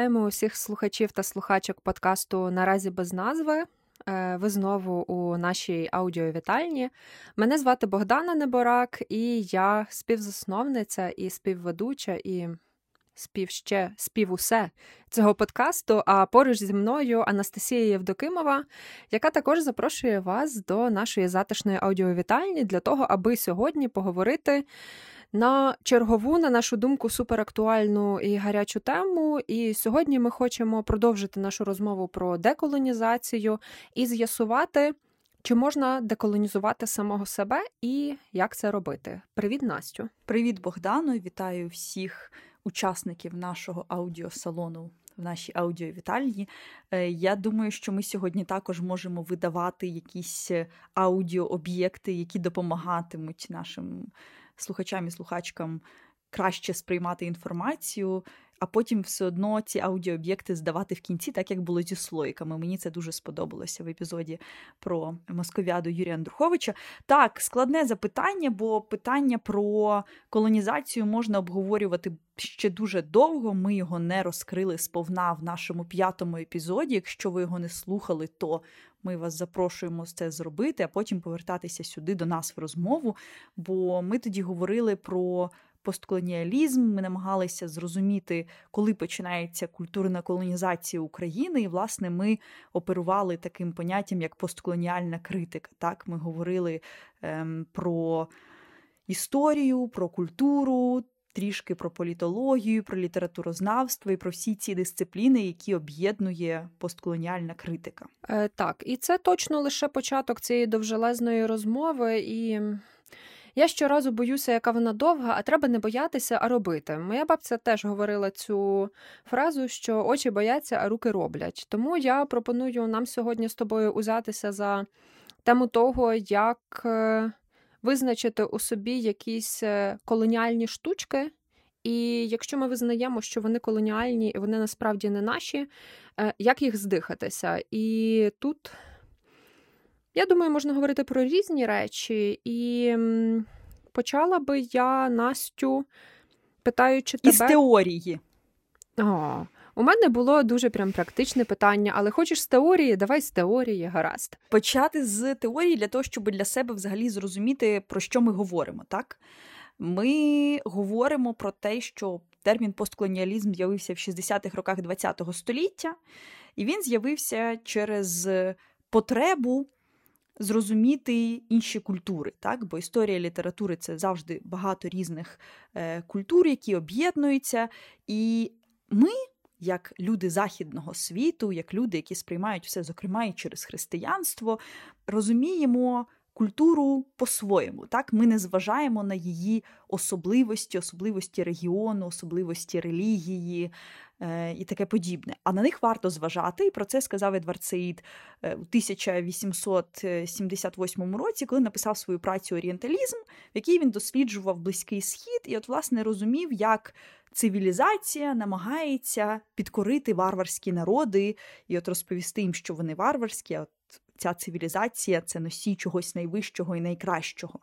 Вітаємо усіх слухачів та слухачок подкасту Наразі без назви. Е, ви знову у нашій аудіовітальні. Мене звати Богдана Неборак, і я співзасновниця і співведуча, і спів ще спів усе цього подкасту. А поруч зі мною Анастасія Євдокимова, яка також запрошує вас до нашої затишної аудіовітальні для того, аби сьогодні поговорити на чергову, на нашу думку, суперактуальну і гарячу тему. І сьогодні ми хочемо продовжити нашу розмову про деколонізацію і з'ясувати, чи можна деколонізувати самого себе і як це робити. Привіт, Настю. Привіт, Богдану. Вітаю всіх учасників нашого аудіосалону. В нашій аудіовітальні. Е, я думаю, що ми сьогодні також можемо видавати якісь аудіооб'єкти, які допомагатимуть нашим слухачам і слухачкам краще сприймати інформацію, а потім все одно ці аудіооб'єкти здавати в кінці, так як було зі слойками. Мені це дуже сподобалося в епізоді про московіаду Юрія Андруховича. Так, складне запитання, бо питання про колонізацію можна обговорювати ще дуже довго. Ми його не розкрили сповна в нашому п'ятому епізоді. Якщо ви його не слухали, то ми вас запрошуємо це зробити, а потім повертатися сюди до нас в розмову. Бо ми тоді говорили про постколоніалізм. Ми намагалися зрозуміти, коли починається культурна колонізація України, і власне ми оперували таким поняттям, як постколоніальна критика. Так, ми говорили ем, про історію, про культуру. Трішки про політологію, про літературознавство і про всі ці дисципліни, які об'єднує постколоніальна критика. Е, Так, і це точно лише початок цієї довжелезної розмови, і я щоразу боюся, яка вона довга, а треба не боятися, а робити. Моя бабця теж говорила цю фразу, що очі бояться, а руки роблять. Тому я пропоную нам сьогодні з тобою узятися за тему того, як е, визначити у собі якісь е, колоніальні штучки. І якщо ми визнаємо, що вони колоніальні і вони насправді не наші, е, як їх здихатися? І тут я думаю, можна говорити про різні речі, і почала би я Настю, питаючи тебе. Із теорії. О, у мене було дуже прям практичне питання, але хочеш з теорії? Давай з теорії, гаразд. Почати з теорії для того, щоб для себе взагалі зрозуміти, про що ми говоримо, так? Ми говоримо про те, що термін постколоніалізм з'явився в 60-х роках ХХ століття, і він з'явився через потребу зрозуміти інші культури, так? бо історія літератури це завжди багато різних е, культур, які об'єднуються. І ми, як люди західного світу, як люди, які сприймають все, зокрема і через християнство, розуміємо. Культуру по-своєму, так ми не зважаємо на її особливості, особливості регіону, особливості релігії, Е, і таке подібне. А на них варто зважати, і про це сказав Едвард Саїд е, у 1878 році, коли написав свою працю Орієнталізм, в якій він досліджував Близький Схід, і от, власне, розумів, як. Цивілізація намагається підкорити варварські народи і от розповісти їм, що вони варварські. а Ця цивілізація це носій чогось найвищого і найкращого.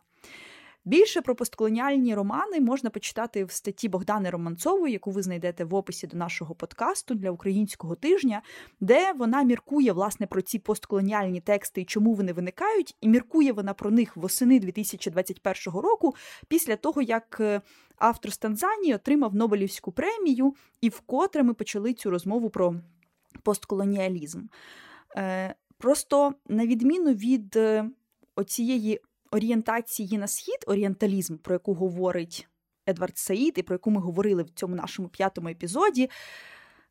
Більше про постколоніальні романи можна почитати в статті Богдани Романцової, яку ви знайдете в описі до нашого подкасту для українського тижня, де вона міркує власне про ці постколоніальні тексти і чому вони виникають, і міркує вона про них восени 2021 року, після того як е, автор з отримав Нобелівську премію, і вкотре ми почали цю розмову про постколоніалізм. Просто на відміну від е, оцієї орієнтації на схід, орієнталізм, про яку говорить Едвард Саїд, і про яку ми говорили в цьому нашому п'ятому епізоді,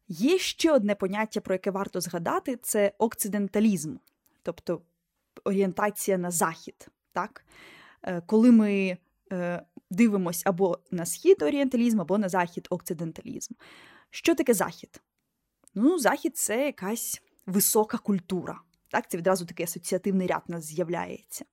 є ще одне поняття, про яке варто згадати: це окциденталізм, тобто орієнтація на захід. Так? Е, коли ми е, дивимося або на схід орієнталізм, або на захід окциденталізм. Що таке захід? Ну, захід це якась висока культура. Так, Це відразу такий асоціативний ряд у нас з'являється.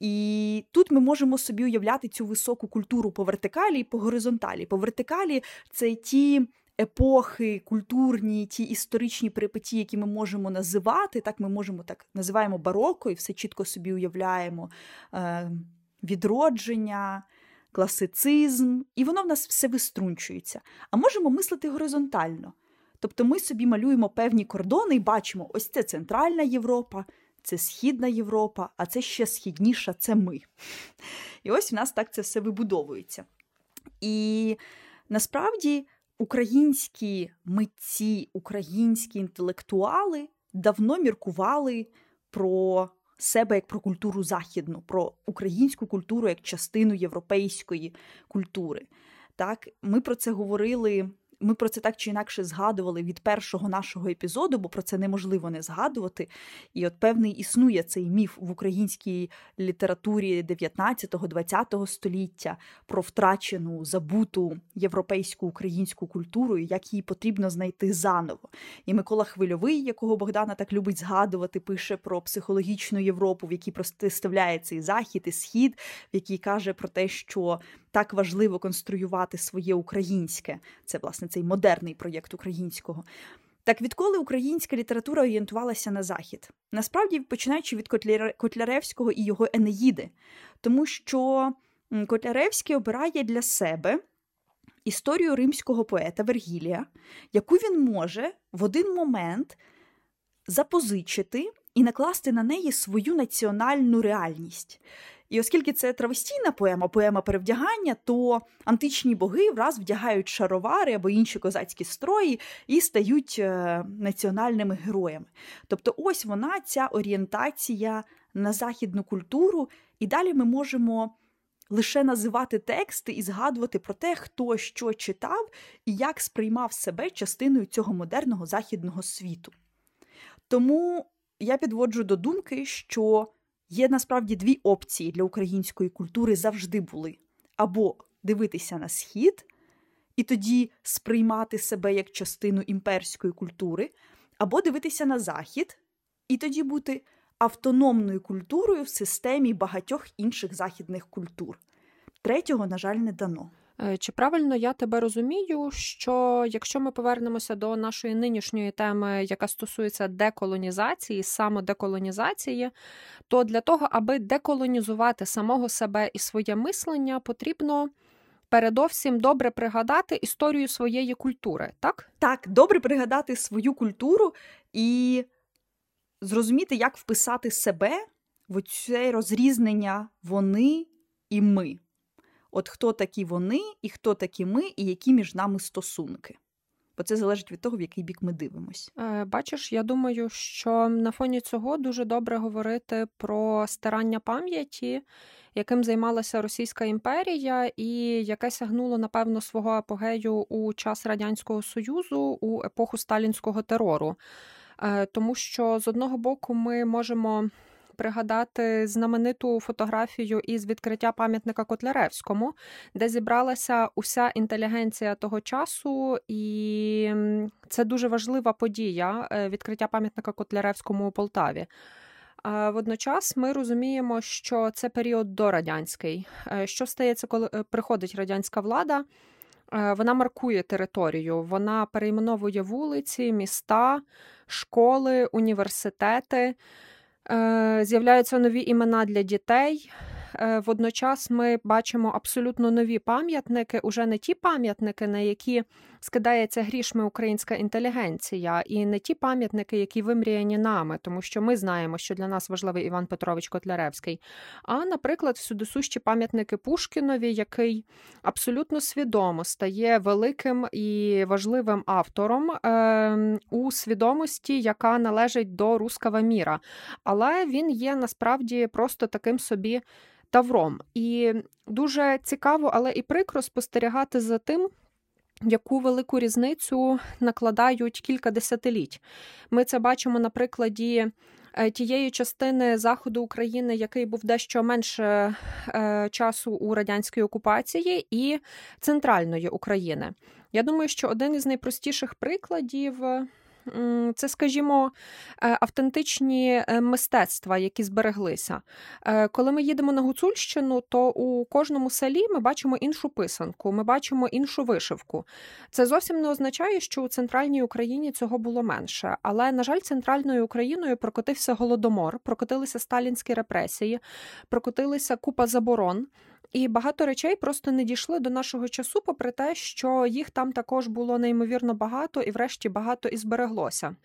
І тут ми можемо собі уявляти цю високу культуру по вертикалі і по горизонталі. По вертикалі це ті. Епохи, культурні, ті історичні перипетії, які ми можемо називати, так ми можемо так називаємо бароко і все чітко собі уявляємо е, відродження, класицизм, і воно в нас все виструнчується. А можемо мислити горизонтально. Тобто ми собі малюємо певні кордони і бачимо, ось це Центральна Європа, це Східна Європа, а це ще східніша це ми. І ось в нас так це все вибудовується. І насправді українські митці, українські інтелектуали давно міркували про себе як про культуру західну, про українську культуру як частину європейської культури. Так, Ми про це говорили ми про це так чи інакше згадували від першого нашого епізоду, бо про це неможливо не згадувати. І от певний існує цей міф в українській літературі 19-20 століття про втрачену забуту європейську українську культуру, і як її потрібно знайти заново. І Микола Хвильовий, якого Богдана так любить згадувати, пише про психологічну Європу, в якій протиставляє цей захід і схід, в якій каже про те, що так важливо конструювати своє українське. Це, власне, цей модерний проєкт українського. Так відколи українська література орієнтувалася на захід? Насправді, починаючи від Котляревського і його Енеїди, тому що Котляревський обирає для себе історію римського поета Вергілія, яку він може в один момент запозичити і накласти на неї свою національну реальність. І оскільки це травестійна поема, поема перевдягання, то античні боги враз вдягають шаровари або інші козацькі строї і стають е, національними героями. Тобто, ось вона, ця орієнтація на західну культуру, і далі ми можемо. Лише називати тексти і згадувати про те, хто що читав і як сприймав себе частиною цього модерного західного світу. Тому я підводжу до думки, що Є насправді дві опції для української культури завжди були: або дивитися на схід і тоді сприймати себе як частину імперської культури, або дивитися на захід і тоді бути автономною культурою в системі багатьох інших західних культур. Третього, на жаль, не дано. Е, чи правильно я тебе розумію, що якщо ми повернемося до нашої нинішньої теми, яка стосується деколонізації, самодеколонізації, то для того, аби деколонізувати самого себе і своє мислення, потрібно передовсім добре пригадати історію своєї культури, так? Так, добре пригадати свою культуру і зрозуміти, як вписати себе в це розрізнення вони і ми. От хто такі вони, і хто такі ми, і які між нами стосунки. Бо це залежить від того, в який бік ми дивимось. Е, бачиш, я думаю, що на фоні цього дуже добре говорити про старання пам'яті, яким займалася Російська імперія, і яке сягнуло, напевно, свого апогею у час Радянського Союзу у епоху сталінського терору. Е, тому що з одного боку ми можемо пригадати знамениту фотографію із відкриття пам'ятника Котляревському, де зібралася уся інтелігенція того часу, і це дуже важлива подія е, відкриття пам'ятника Котляревському у Полтаві. Водночас ми розуміємо, що це період дорадянський. Е, що стається, коли е, приходить радянська влада? Вона маркує територію, вона перейменовує вулиці, міста, школи, університети. Е, з'являються нові імена для дітей. Е, водночас ми бачимо абсолютно нові пам'ятники, уже не ті пам'ятники, на які скидається грішми українська інтелігенція, і не ті пам'ятники, які вимріяні нами, тому що ми знаємо, що для нас важливий Іван Петрович Котляревський. А, наприклад, всюдисущі пам'ятники Пушкінові, який абсолютно свідомо стає великим і важливим автором е, у свідомості, яка належить до руского міра. Але він є насправді просто таким собі тавром. І дуже цікаво, але і прикро спостерігати за тим. Яку велику різницю накладають кілька десятиліть? Ми це бачимо на прикладі е, тієї частини заходу України, який був дещо менше е, часу у радянській окупації, і центральної України. Я думаю, що один із найпростіших прикладів це, скажімо, е, автентичні е, мистецтва, які збереглися. Е, коли ми їдемо на Гуцульщину, то у кожному селі ми бачимо іншу писанку, ми бачимо іншу вишивку. Це зовсім не означає, що у центральній Україні цього було менше. Але, на жаль, центральною Україною прокотився голодомор, прокотилися сталінські репресії, прокотилися купа заборон. І багато речей просто не дійшли до нашого часу, попри те, що їх там також було неймовірно багато, і, врешті, багато і збереглося.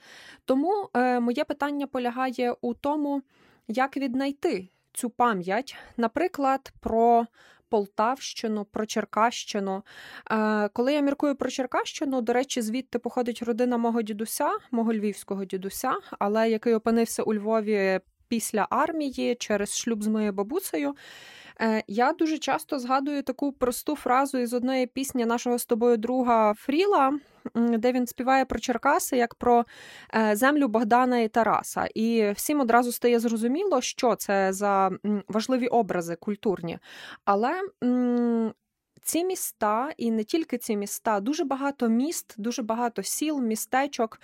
Тому е, моє питання полягає у тому, як віднайти цю пам'ять, наприклад, про. Полтавщину, про Черкащину. Е, коли я міркую про Черкащину, до речі, звідти походить родина мого дідуся, мого львівського дідуся, але який опинився у Львові після армії через шлюб з моєю бабусею. Е, я дуже часто згадую таку просту фразу із одної пісні нашого з тобою друга Фріла, де він співає про Черкаси як про е, землю Богдана і Тараса. І всім одразу стає зрозуміло, що це за важливі образи культурні. Але ці міста, і не тільки ці міста, дуже багато міст, дуже багато сіл, містечок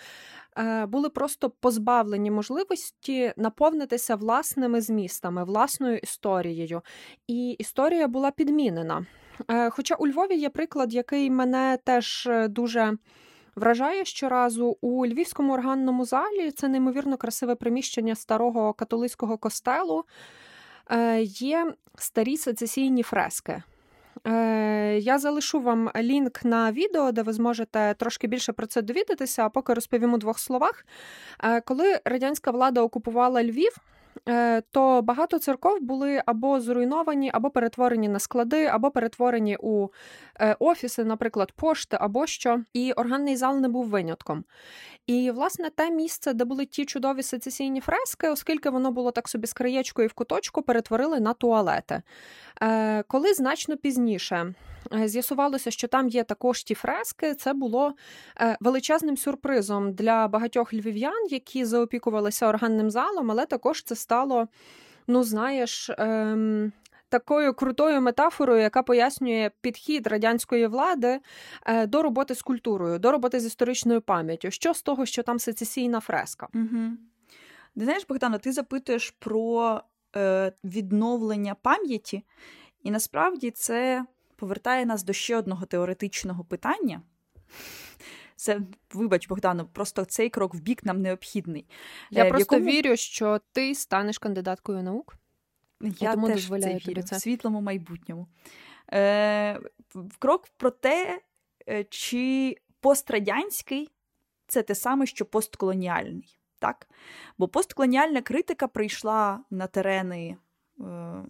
е, були просто позбавлені можливості наповнитися власними змістами, власною історією. І історія була підмінена. Е, хоча у Львові є приклад, який мене теж е, дуже. Вражає щоразу у львівському органному залі це неймовірно красиве приміщення старого католицького костелу. Є старі сецесійні фрески. Е, я залишу вам лінк на відео, де ви зможете трошки більше про це довідатися, а поки розповім у двох словах. Е, коли радянська влада окупувала Львів, то багато церков були або зруйновані, або перетворені на склади, або перетворені у е, офіси, наприклад, пошти або що. І органний зал не був винятком. І, власне, те місце, де були ті чудові сецесійні фрески, оскільки воно було так собі з краєчкою в куточку, перетворили на туалети. Е, коли значно пізніше Е, з'ясувалося, що там є також ті фрески. Це було е, величезним сюрпризом для багатьох львів'ян, які заопікувалися органним залом, але також це стало, ну знаєш. Ем... Такою крутою метафорою, яка пояснює підхід радянської влади е, до роботи з культурою, до роботи з історичною пам'яттю. Що з того, що там сецесійна фреска? Угу. Знаєш, Богдана, ти запитуєш про е, відновлення пам'яті, і насправді це повертає нас до ще одного теоретичного питання. Це, вибач, Богдану, просто цей крок в бік нам необхідний. Я е, просто якому... вірю, що ти станеш кандидаткою наук. Я тому теж дозволяю це вірю, це. в світлому майбутньому. Е, Крок про те, е, чи пострадянський це те саме, що постколоніальний. Так? Бо постколоніальна критика прийшла на терени е,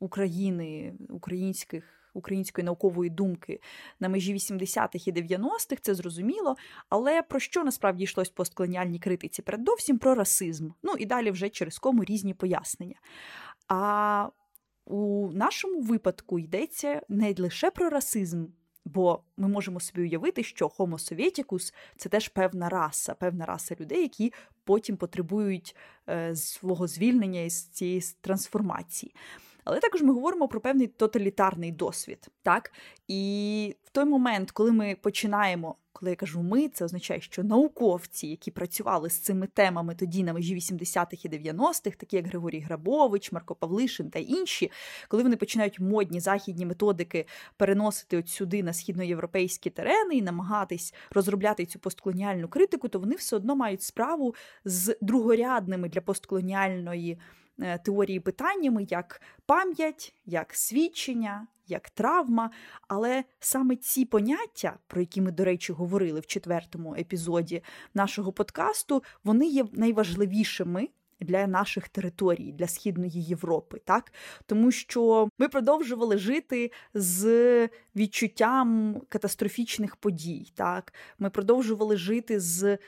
України, українських української наукової думки на межі 80-х і 90-х, це зрозуміло. Але про що насправді йшлось в постколоніальній критиці? Передовсім про расизм. Ну і далі вже через кому різні пояснення. А у нашому випадку йдеться не лише про расизм. Бо ми можемо собі уявити, що Homo Sovieticus – це теж певна раса, певна раса людей, які потім потребують е, свого звільнення із цієї трансформації. Але також ми говоримо про певний тоталітарний досвід. так? І в той момент, коли ми починаємо, коли я кажу ми, це означає, що науковці, які працювали з цими темами тоді на межі 80-х і 90-х, такі як Григорій Грабович, Марко Павлишин та інші, коли вони починають модні західні методики переносити от сюди на східноєвропейські терени і намагатись розробляти цю постколоніальну критику, то вони все одно мають справу з другорядними для постколоніальної. Е, теорії питаннями як пам'ять, як свідчення, як травма. Але саме ці поняття, про які ми, до речі, говорили в четвертому епізоді нашого подкасту, вони є найважливішими для наших територій, для Східної Європи, так тому що ми продовжували жити з відчуттям катастрофічних подій. Так, ми продовжували жити з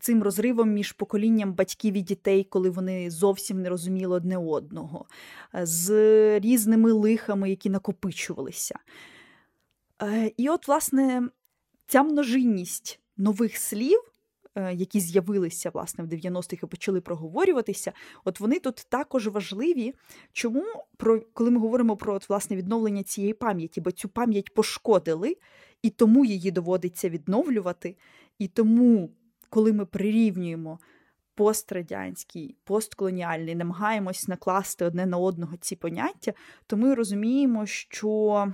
цим розривом між поколінням батьків і дітей, коли вони зовсім не розуміли одне одного, з різними лихами, які накопичувалися. Е, і от, власне, ця множинність нових слів. Е, які з'явилися власне в 90-х і почали проговорюватися, от вони тут також важливі. Чому про коли ми говоримо про от, власне відновлення цієї пам'яті, бо цю пам'ять пошкодили, і тому її доводиться відновлювати. І тому, коли ми прирівнюємо пострадянський, постколоніальний, намагаємось накласти одне на одного ці поняття, то ми розуміємо, що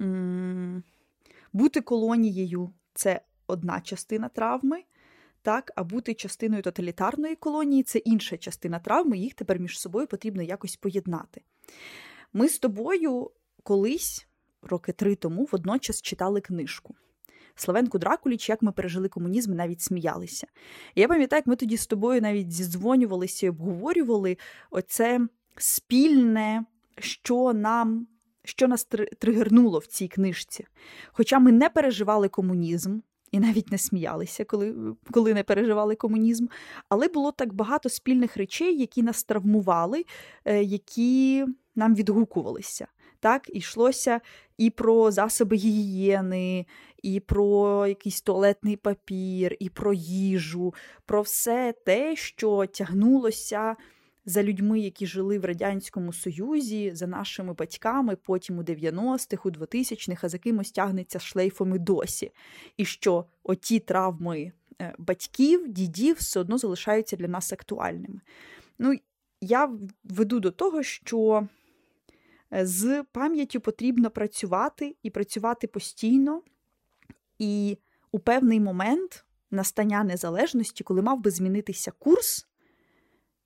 м- бути колонією це одна частина травми, так, а бути частиною тоталітарної колонії це інша частина травми, їх тепер між собою потрібно якось поєднати. Ми з тобою, колись, роки три тому, водночас читали книжку. Славенку Дракуліч, як ми пережили комунізм, і навіть сміялися. Я пам'ятаю, як ми тоді з тобою навіть зідзвонювалися і обговорювали оце спільне, що нам. Що нас тригернуло в цій книжці. Хоча ми не переживали комунізм і навіть не сміялися, коли коли не переживали комунізм, але було так багато спільних речей, які нас травмували, е, які нам відгукувалися. Так, йшлося і про засоби гігієни, і про якийсь туалетний папір, і про їжу, про все те, що тягнулося за людьми, які жили в Радянському Союзі, за нашими батьками, потім у 90-х, у 2000-х, а за кимось тягнеться шлейфом і досі. І що оті травми е, батьків, дідів все одно залишаються для нас актуальними. Ну, я веду до того, що е, з пам'яттю потрібно працювати і працювати постійно. І у певний момент настання незалежності, коли мав би змінитися курс,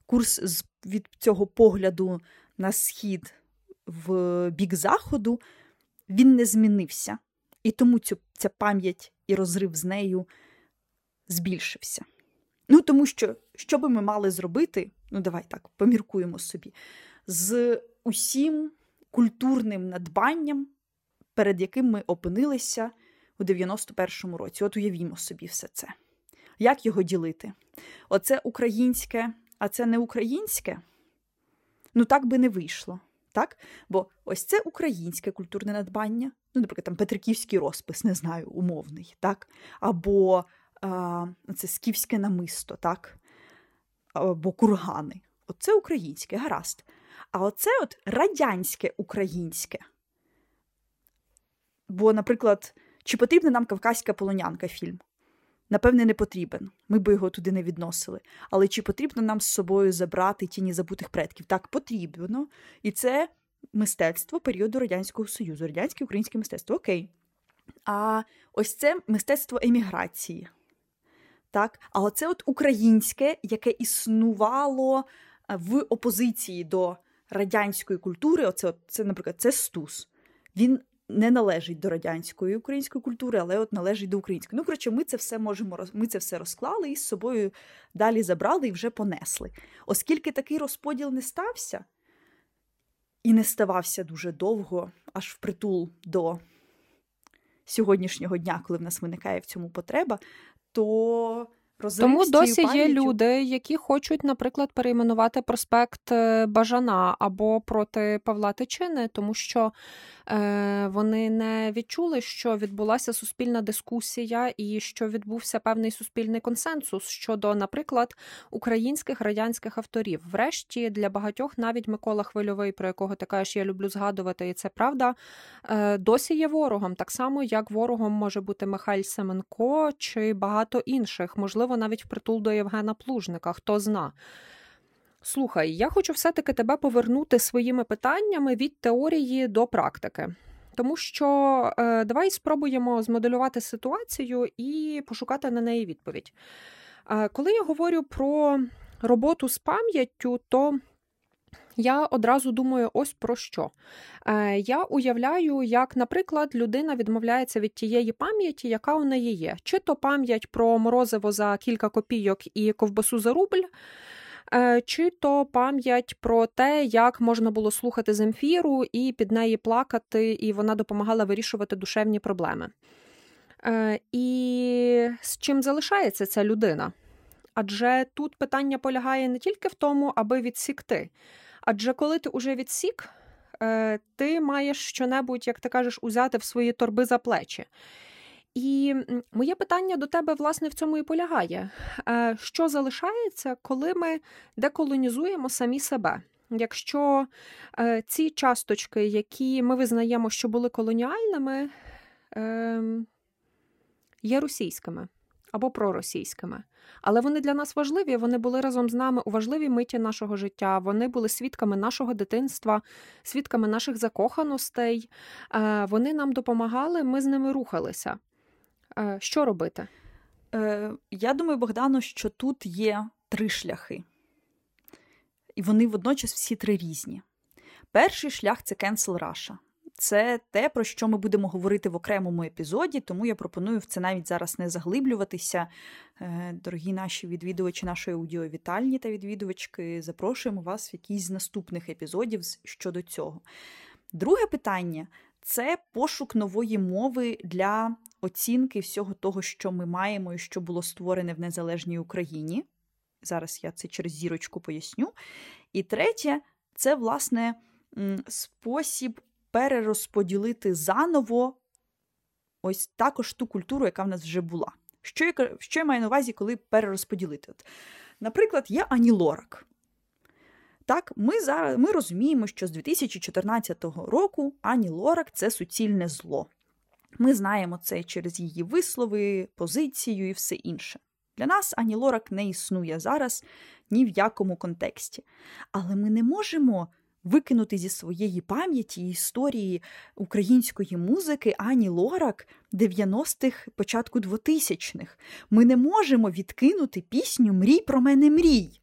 курс від цього погляду на схід в бік заходу, він не змінився. І тому цю, ця пам'ять і розрив з нею збільшився. Ну, тому що, що би ми мали зробити, ну, давай так, поміркуємо собі, з усім культурним надбанням, перед яким ми опинилися у 91-му році. От уявімо собі все це. Як його ділити? Оце українське, а це не українське? Ну, так би не вийшло. Так? Бо ось це українське культурне надбання, ну, наприклад, там Петриківський розпис, не знаю, умовний, так? або а, це скіфське намисто, так? або кургани. Оце українське, гаразд. А оце от радянське українське. Бо, наприклад, чи потрібна нам кавказька полонянка фільм? Напевне, не потрібен. Ми би його туди не відносили. Але чи потрібно нам з собою забрати тіні забутих предків? Так, потрібно. І це мистецтво періоду Радянського Союзу, радянське українське мистецтво. Окей. А ось це мистецтво еміграції. Так? А оце от українське, яке існувало е, в опозиції до радянської культури, оце, це, наприклад, це Стус. Він не належить до радянської української культури, але от належить до української. Ну, коротше, ми це все можемо ми це все розклали і з собою далі забрали і вже понесли. Оскільки такий розподіл не стався і не ставався дуже довго, аж впритул до сьогоднішнього дня, коли в нас виникає в цьому потреба, то тому досі є люди, які хочуть, наприклад, перейменувати проспект е, Бажана або проти Павла Тичини, тому що е, вони не відчули, що відбулася суспільна дискусія і що відбувся певний суспільний консенсус щодо, наприклад, українських радянських авторів. Врешті для багатьох навіть Микола Хвильовий, про якого ти кажеш, я люблю згадувати, і це правда, е, досі є ворогом, так само як ворогом може бути Михайль Семенко чи багато інших, можливо можливо, навіть впритул до Євгена Плужника, хто зна. Слухай, я хочу все-таки тебе повернути своїми питаннями від теорії до практики. Тому що е, давай спробуємо змоделювати ситуацію і пошукати на неї відповідь. Е, коли я говорю про роботу з пам'яттю, то я одразу думаю, ось про що. Е, Я уявляю, як, наприклад, людина відмовляється від тієї пам'яті, яка у неї є. Чи то пам'ять про морозиво за кілька копійок і ковбасу за рубль. Е, чи то пам'ять про те, як можна було слухати земфіру і під неї плакати, і вона допомагала вирішувати душевні проблеми. Е, і з чим залишається ця людина? Адже тут питання полягає не тільки в тому, аби відсікти. Адже коли ти уже відсік, е, ти маєш щонебудь, як ти кажеш, узяти в свої торби за плечі. І моє питання до тебе, власне, в цьому і полягає. Е, що залишається, коли ми деколонізуємо самі себе? Якщо е, ці часточки, які ми визнаємо, що були колоніальними, ем, є російськими або проросійськими. Але вони для нас важливі. Вони були разом з нами у важливій миті нашого життя. Вони були свідками нашого дитинства, свідками наших закоханостей. Е, вони нам допомагали, ми з ними рухалися. Е, що робити? Е, я думаю, Богдано, що тут є три шляхи, і вони водночас всі три різні. Перший шлях це cancel Russia. Це те, про що ми будемо говорити в окремому епізоді, тому я пропоную в це навіть зараз не заглиблюватися. Е, дорогі наші відвідувачі нашої аудіовітальні та відвідувачки, запрошуємо вас в якийсь з наступних епізодів щодо цього. Друге питання це пошук нової мови для оцінки всього того, що ми маємо і що було створене в незалежній Україні. Зараз я це через зірочку поясню. І третє, це, власне, спосіб перерозподілити заново ось також ту культуру, яка в нас вже була. Що я що я маю на увазі, коли перерозподілити? От, Наприклад, є Ані Лорак. Так, ми зараз ми розуміємо, що з 2014 року Ані Лорак це суцільне зло. Ми знаємо це через її вислови, позицію і все інше. Для нас Ані Лорак не існує зараз ні в якому контексті. Але ми не можемо викинути зі своєї пам'яті історії української музики Ані Лорак 90-х, початку 2000-х. Ми не можемо відкинути пісню Мрій про мене мрій.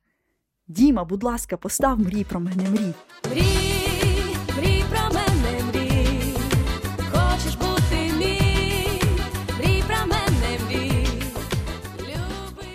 Діма, будь ласка, постав мрій про мене мрій. Мрій, мрій про мене мрій. Хочеш бути мій, мрій про мене мрій. Люби.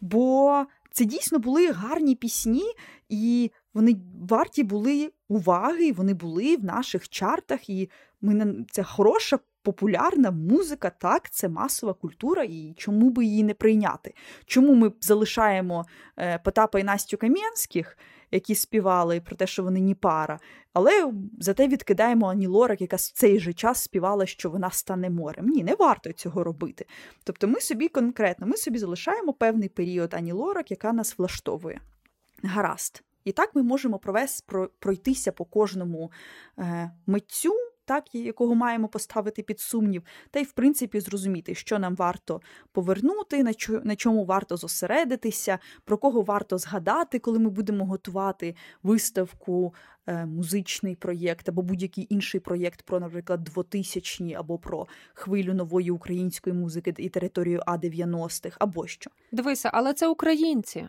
Бо це дійсно були гарні пісні, і вони варті були уваги, вони були в наших чартах. І ми це хороша, популярна музика, так, це масова культура, і чому би її не прийняти? Чому ми залишаємо е, Потапа і Настю Кам'янських, які співали про те, що вони ні пара, але зате відкидаємо Ані Лорак, яка в цей же час співала, що вона стане морем. Ні, не варто цього робити. Тобто, ми собі конкретно, ми собі залишаємо певний період Ані Лорак, яка нас влаштовує. Гаразд. І так ми можемо провести, пройтися по кожному е, митцю, так, якого маємо поставити під сумнів, та й, в принципі, зрозуміти, що нам варто повернути, на чому варто зосередитися, про кого варто згадати, коли ми будемо готувати виставку, е, музичний проєкт або будь-який інший проєкт про, наприклад, 2000-ні, або про хвилю нової української музики і територію А 90-х, або що. Дивися, але це українці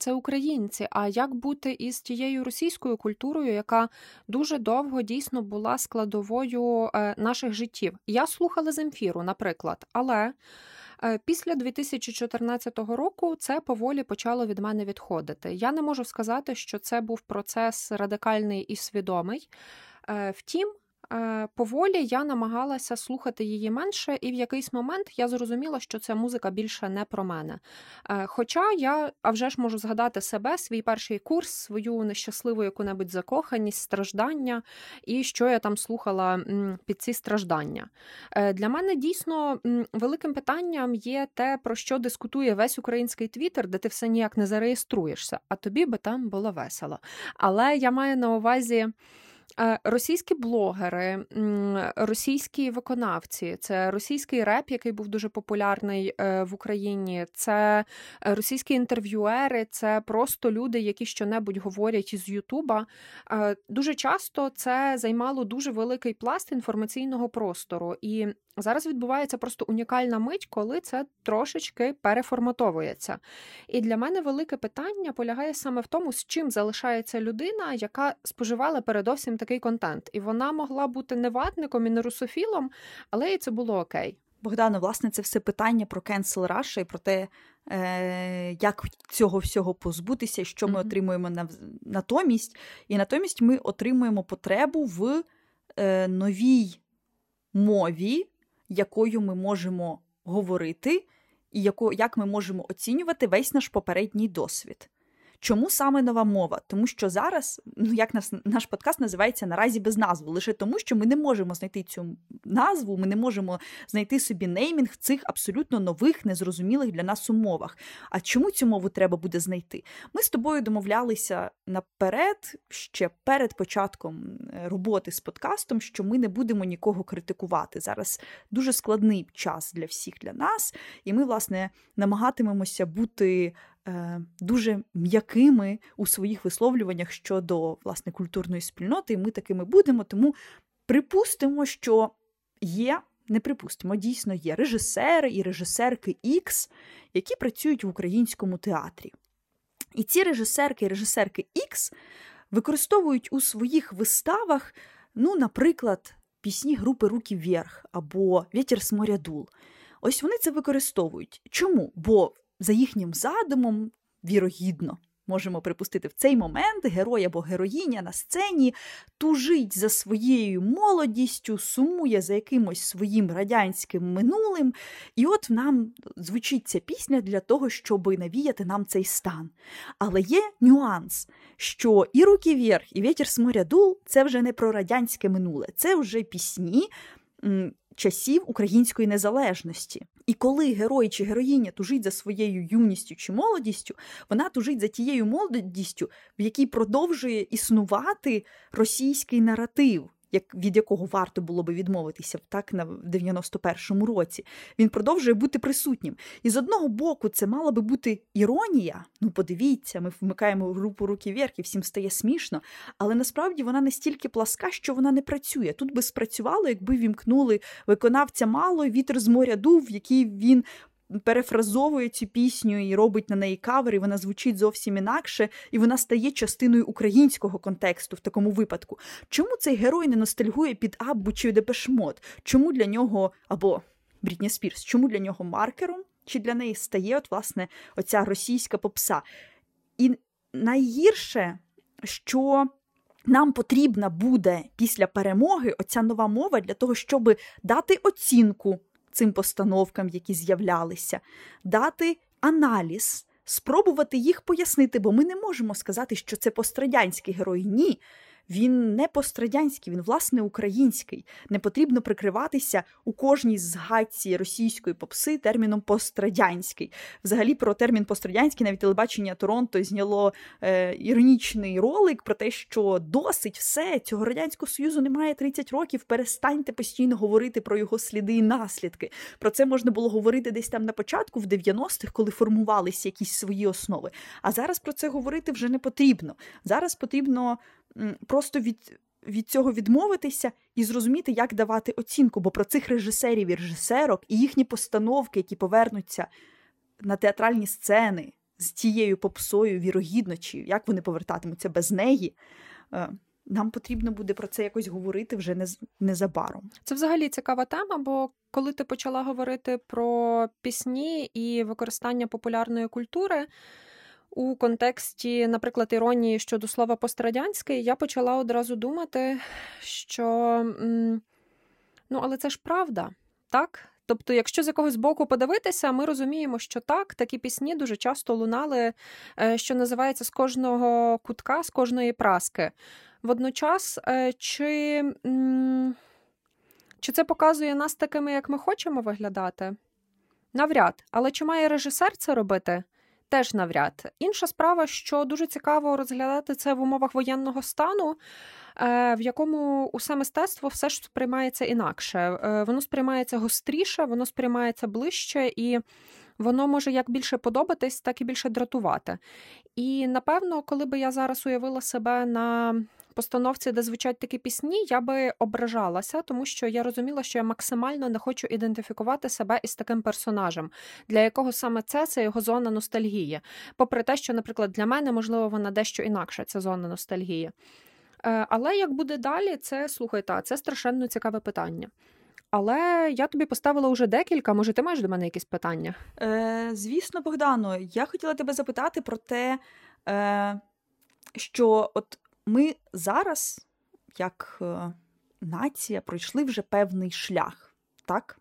це українці. А як бути із тією російською культурою, яка дуже довго дійсно була складовою е, наших життів? Я слухала Земфіру, наприклад, але. Е, після 2014 року це поволі почало від мене відходити. Я не можу сказати, що це був процес радикальний і свідомий. Е, втім, поволі я намагалася слухати її менше, і в якийсь момент я зрозуміла, що ця музика більше не про мене. Е, хоча я а вже ж можу згадати себе, свій перший курс, свою нещасливу яку-небудь закоханість, страждання, і що я там слухала під ці страждання. Е, для мене дійсно великим питанням є те, про що дискутує весь український твіттер, де ти все ніяк не зареєструєшся, а тобі би там було весело. Але я маю на увазі. Е, російські блогери, російські виконавці, це російський реп, який був дуже популярний е, в Україні. Це російські інтерв'юери, це просто люди, які щонебудь говорять із Ютуба. Е, дуже часто це займало дуже великий пласт інформаційного простору. І Зараз відбувається просто унікальна мить, коли це трошечки переформатовується. І для мене велике питання полягає саме в тому, з чим залишається людина, яка споживала передовсім такий контент. І вона могла бути не ватником і не русофілом, але і це було окей. Богдано, власне, це все питання про cancel Russia і про те, е, як цього всього позбутися, що ми mm-hmm. отримуємо на, натомість. І натомість ми отримуємо потребу в е, новій мові якою ми можемо говорити, і яко, як ми можемо оцінювати весь наш попередній досвід. Чому саме нова мова? Тому що зараз, ну як наш, наш подкаст називається наразі без назви, лише тому, що ми не можемо знайти цю назву, ми не можемо знайти собі неймінг в цих абсолютно нових, незрозумілих для нас умовах. А чому цю мову треба буде знайти? Ми з тобою домовлялися наперед, ще перед початком е, роботи з подкастом, що ми не будемо нікого критикувати. Зараз дуже складний час для всіх для нас, і ми, власне, намагатимемося бути. Е, дуже м'якими у своїх висловлюваннях щодо власне культурної спільноти, і ми такими будемо. Тому припустимо, що є, не припустимо, дійсно є режисери і режисерки X, які працюють в українському театрі. І ці режисерки і режисерки X використовують у своїх виставах Ну, наприклад, пісні групи Руки вверх або Вітер з моря дул. Ось вони це використовують. Чому? Бо за їхнім задумом, вірогідно, можемо припустити, в цей момент герой або героїня на сцені тужить за своєю молодістю, сумує за якимось своїм радянським минулим. І от нам звучить ця пісня для того, щоб навіяти нам цей стан. Але є нюанс, що і руки вверх, і вітер з моря дул це вже не про радянське минуле, це вже пісні. Часів української незалежності. І коли герой чи героїня тужить за своєю юністю чи молодістю, вона тужить за тією молодістю, в якій продовжує існувати російський наратив, як, від якого варто було би відмовитися так на в 91-му році. Він продовжує бути присутнім. І з одного боку, це мала би бути іронія. Ну, подивіться, ми вмикаємо групу руки вверх і всім стає смішно. Але насправді вона настільки пласка, що вона не працює. Тут би спрацювало, якби вімкнули виконавця мало, вітер з моря дув, який він. Перефразовує цю пісню і робить на неї кавер, і вона звучить зовсім інакше, і вона стає частиною українського контексту в такому випадку. Чому цей герой не ностальгує під Аббу чи Депешмот? Чому для нього або Брітні Спірс, чому для нього маркером? Чи для неї стає от, власне, оця російська попса? І найгірше, що нам потрібна буде після перемоги оця нова мова для того, щоб дати оцінку цим постановкам, які з'являлися, дати аналіз, спробувати їх пояснити, бо ми не можемо сказати, що це пострадянський герой. Ні. Він не пострадянський, він власне український. Не потрібно прикриватися у кожній згадці російської попси терміном пострадянський. Взагалі про термін пострадянський навіть телебачення Торонто зняло е, іронічний ролик про те, що досить все цього радянського союзу немає 30 років. Перестаньте постійно говорити про його сліди і наслідки. Про це можна було говорити десь там на початку, в 90-х, коли формувалися якісь свої основи. А зараз про це говорити вже не потрібно. Зараз потрібно просто від. Від цього відмовитися і зрозуміти, як давати оцінку, бо про цих режисерів і режисерок і їхні постановки, які повернуться на театральні сцени з тією попсою, вірогідно, чи як вони повертатимуться без неї, е, нам потрібно буде про це якось говорити вже нез- незабаром. Це взагалі цікава тема, бо коли ти почала говорити про пісні і використання популярної культури у контексті, наприклад, іронії щодо слова пострадянський, я почала одразу думати, що ну, але це ж правда, так? Тобто, якщо з якогось боку подивитися, ми розуміємо, що так, такі пісні дуже часто лунали, е, що називається з кожного кутка, з кожної праски. Водночас, е, чи, чи це показує нас такими, як ми хочемо виглядати? Навряд. Але чи має режисер це робити? Теж навряд. Інша справа, що дуже цікаво розглядати це в умовах воєнного стану, е, в якому усе мистецтво все ж сприймається інакше. Е, Воно сприймається гостріше, воно сприймається ближче, і воно може як більше подобатись, так і більше дратувати. І напевно, коли би я зараз уявила себе на постановці, де звучать такі пісні, я би ображалася, тому що я розуміла, що я максимально не хочу ідентифікувати себе із таким персонажем, для якого саме це це його зона ностальгії. Попри те, що, наприклад, для мене можливо вона дещо інакша, ця зона ностальгії. Е, Але як буде далі, це слухай, та це страшенно цікаве питання. Але я тобі поставила вже декілька. Може, ти маєш до мене якісь питання? Е, звісно, Богдано, я хотіла тебе запитати про те, е, що от ми зараз, як е, нація, пройшли вже певний шлях, так?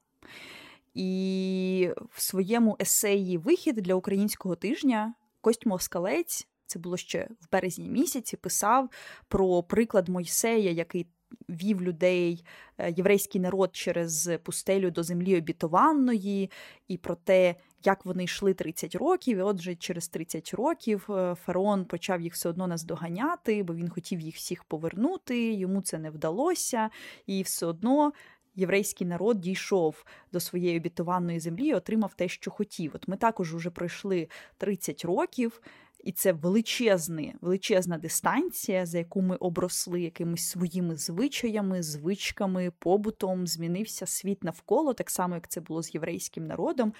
І в своєму есеї Вихід для українського тижня Кость Москалець, це було ще в березні місяці, писав про приклад Мойсея, який вів людей, е, єврейський народ через пустелю до землі обітованої, і про те, як вони йшли 30 років, і отже, через 30 років е, фараон почав їх все одно наздоганяти, бо він хотів їх всіх повернути, йому це не вдалося, і все одно. Єврейський народ дійшов до своєї обітованої землі і отримав те, що хотів. От ми також вже пройшли 30 років, і це величезна, величезна дистанція, за яку ми обросли якимись своїми звичаями, звичками, побутом. Змінився світ навколо, так само як це було з єврейським народом.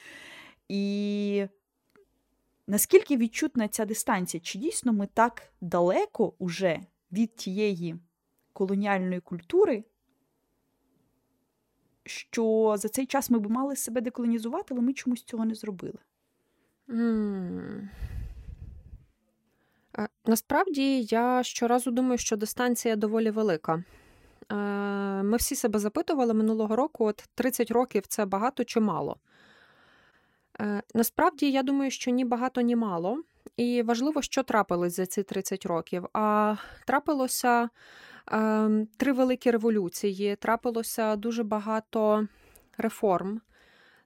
І наскільки відчутна ця дистанція? Чи дійсно ми так далеко уже від тієї колоніальної культури, що за цей час ми б мали себе деколонізувати, але ми чомусь цього не зробили. Е, Насправді я щоразу думаю, що дистанція доволі велика. Е, Ми всі себе запитували минулого року: от 30 років це багато чи мало. Е, Насправді я думаю, що ні багато, ні мало. І важливо, що трапилось за ці 30 років. А трапилося е, три великі революції, трапилося дуже багато реформ,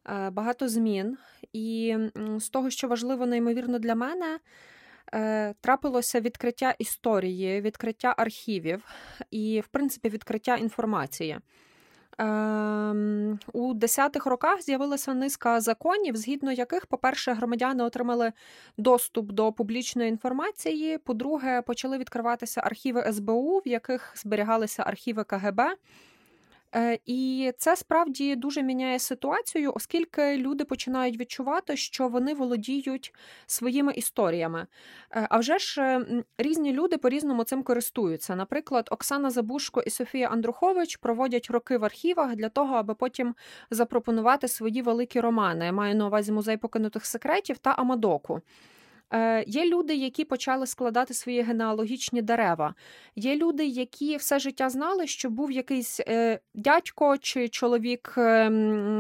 е, багато змін. І з того, що важливо неймовірно для мене, е, трапилося відкриття історії, відкриття архівів і, в принципі, відкриття інформації. Ем, У 10-х роках з'явилася низка законів, згідно яких, по-перше, громадяни отримали доступ до публічної інформації. По-друге, почали відкриватися архіви СБУ, в яких зберігалися архіви КГБ. Е, І це справді дуже міняє ситуацію, оскільки люди починають відчувати, що вони володіють своїми історіями. Е, А вже ж е, різні люди по-різному цим користуються. Наприклад, Оксана Забушко і Софія Андрухович проводять роки в архівах для того, аби потім запропонувати свої великі романи. Я маю на увазі музей покинутих секретів та Амадоку. Е, Є люди, які почали складати свої генеалогічні дерева. Є люди, які все життя знали, що був якийсь е, дядько чи чоловік е,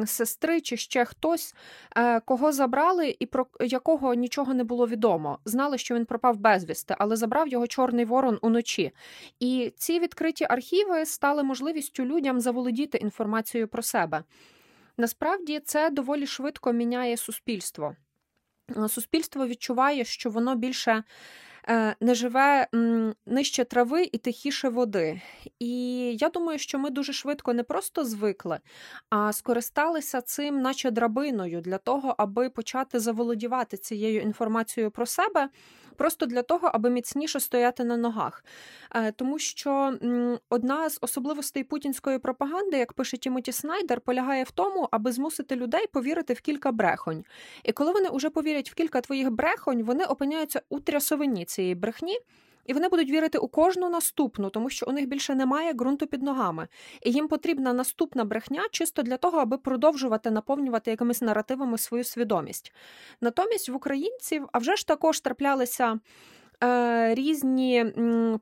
сестри, чи ще хтось, е, кого забрали, і про якого нічого не було відомо. Знали, що він пропав безвісти, але забрав його чорний ворон уночі. І ці відкриті архіви стали можливістю людям заволодіти інформацією про себе. Насправді це доволі швидко міняє суспільство. Е, Суспільство відчуває, що воно більше е, не живе нижче трави і тихіше води. І я думаю, що ми дуже швидко не просто звикли, а скористалися цим, наче драбиною, для того, аби почати заволодівати цією інформацією про себе. Просто для того, аби міцніше стояти на ногах. Е, Тому що одна з особливостей путінської пропаганди, як пише Тімоті Снайдер, полягає в тому, аби змусити людей повірити в кілька брехонь. І коли вони вже повірять в кілька твоїх брехонь, вони опиняються у трясовині цієї брехні. І вони будуть вірити у кожну наступну, тому що у них більше немає ґрунту під ногами. І їм потрібна наступна брехня чисто для того, аби продовжувати наповнювати якимись наративами свою свідомість. Натомість в українців, а вже ж також траплялися. Е, Різні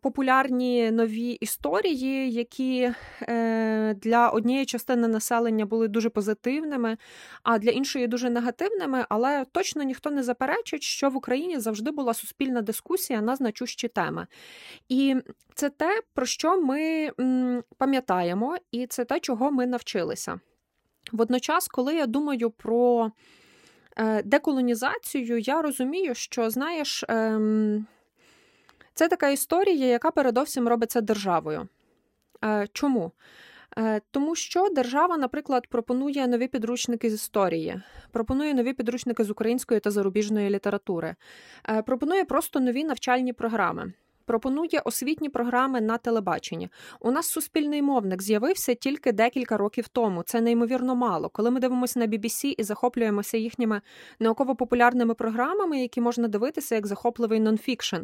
популярні нові історії, які е, для однієї частини населення були дуже позитивними, а для іншої дуже негативними. Але точно ніхто не заперечить, що в Україні завжди була суспільна дискусія на значущі теми. І це те, про що ми пам'ятаємо, і це те, чого ми навчилися. Водночас, коли я думаю про е, деколонізацію, я розумію, що знаєш, ем, це така історія, яка передовсім робиться державою. Е, Чому? Е, Тому що держава, наприклад, пропонує нові підручники з історії, пропонує нові підручники з української та зарубіжної літератури, е, пропонує просто нові навчальні програми. Пропонує освітні програми на телебаченні. У нас суспільний мовник з'явився тільки декілька років тому. Це неймовірно мало. Коли ми дивимося на BBC і захоплюємося їхніми науково-популярними програмами, які можна дивитися як захопливий нонфікшн,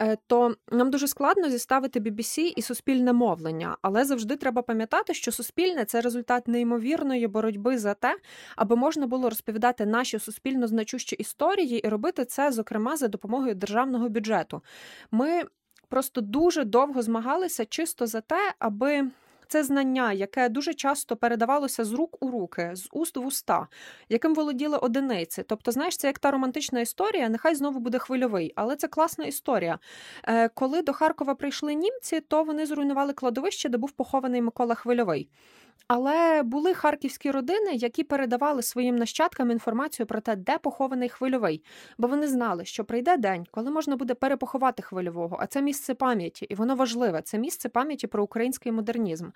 е, то нам дуже складно зіставити BBC і суспільне мовлення. Але завжди треба пам'ятати, що суспільне це результат неймовірної боротьби за те, аби можна було розповідати наші суспільно значущі історії і робити це, зокрема, за допомогою державного бюджету. Ми просто дуже довго змагалися чисто за те, аби. Це знання, яке дуже часто передавалося з рук у руки, з уст в уста, яким володіли одиниці. Тобто, знаєш, це як та романтична історія, нехай знову буде хвильовий, але це класна історія. Е, Коли до Харкова прийшли німці, то вони зруйнували кладовище, де був похований Микола Хвильовий. Але були харківські родини, які передавали своїм нащадкам інформацію про те, де похований хвильовий, бо вони знали, що прийде день, коли можна буде перепоховати хвильового. А це місце пам'яті, і воно важливе. Це місце пам'яті про український модернізм.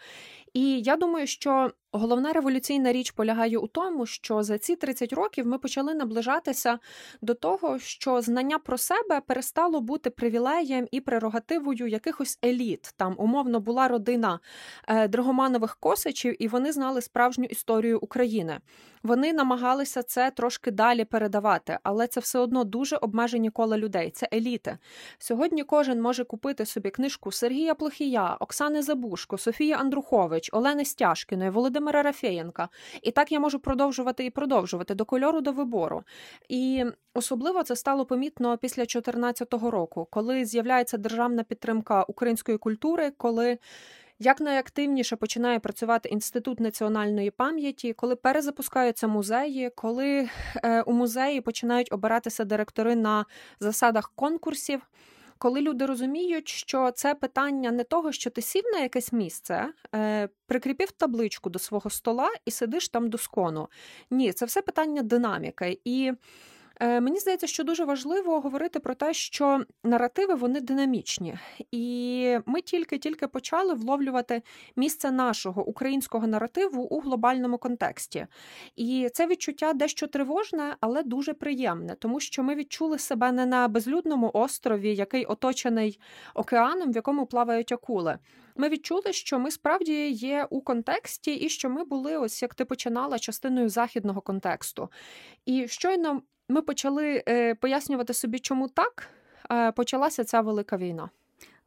І я думаю, що Головна революційна річ полягає у тому, що за ці 30 років ми почали наближатися до того, що знання про себе перестало бути привілеєм і прерогативою якихось еліт. Там умовно була родина е, Драгоманових Косачів, і вони знали справжню історію України. Вони намагалися це трошки далі передавати, але це все одно дуже обмежені коло людей. Це еліти. Сьогодні кожен може купити собі книжку Сергія Плохія, Оксани Забушко, Софії Андрухович, Олени Стяжкіної, Володимира Рафєєнка. І так я можу продовжувати і продовжувати до кольору до вибору. І особливо це стало помітно після 2014 року, коли з'являється державна підтримка української культури, коли як найактивніше починає працювати інститут національної пам'яті, коли перезапускаються музеї, коли е, у музеї починають обиратися директори на засадах конкурсів. Коли люди розуміють, що це питання не того, що ти сів на якесь місце, е, прикріпив табличку до свого стола і сидиш там доскону. Ні, це все питання динаміки. І мені здається, що дуже важливо говорити про те, що наративи вони динамічні, і ми тільки-тільки почали вловлювати місце нашого українського наративу у глобальному контексті. І це відчуття дещо тривожне, але дуже приємне, тому що ми відчули себе не на безлюдному острові, який оточений океаном, в якому плавають акули. Ми відчули, що ми справді є у контексті, і що ми були, ось як ти починала, частиною західного контексту. І щойно ми почали е, пояснювати собі, чому так почалася ця велика війна.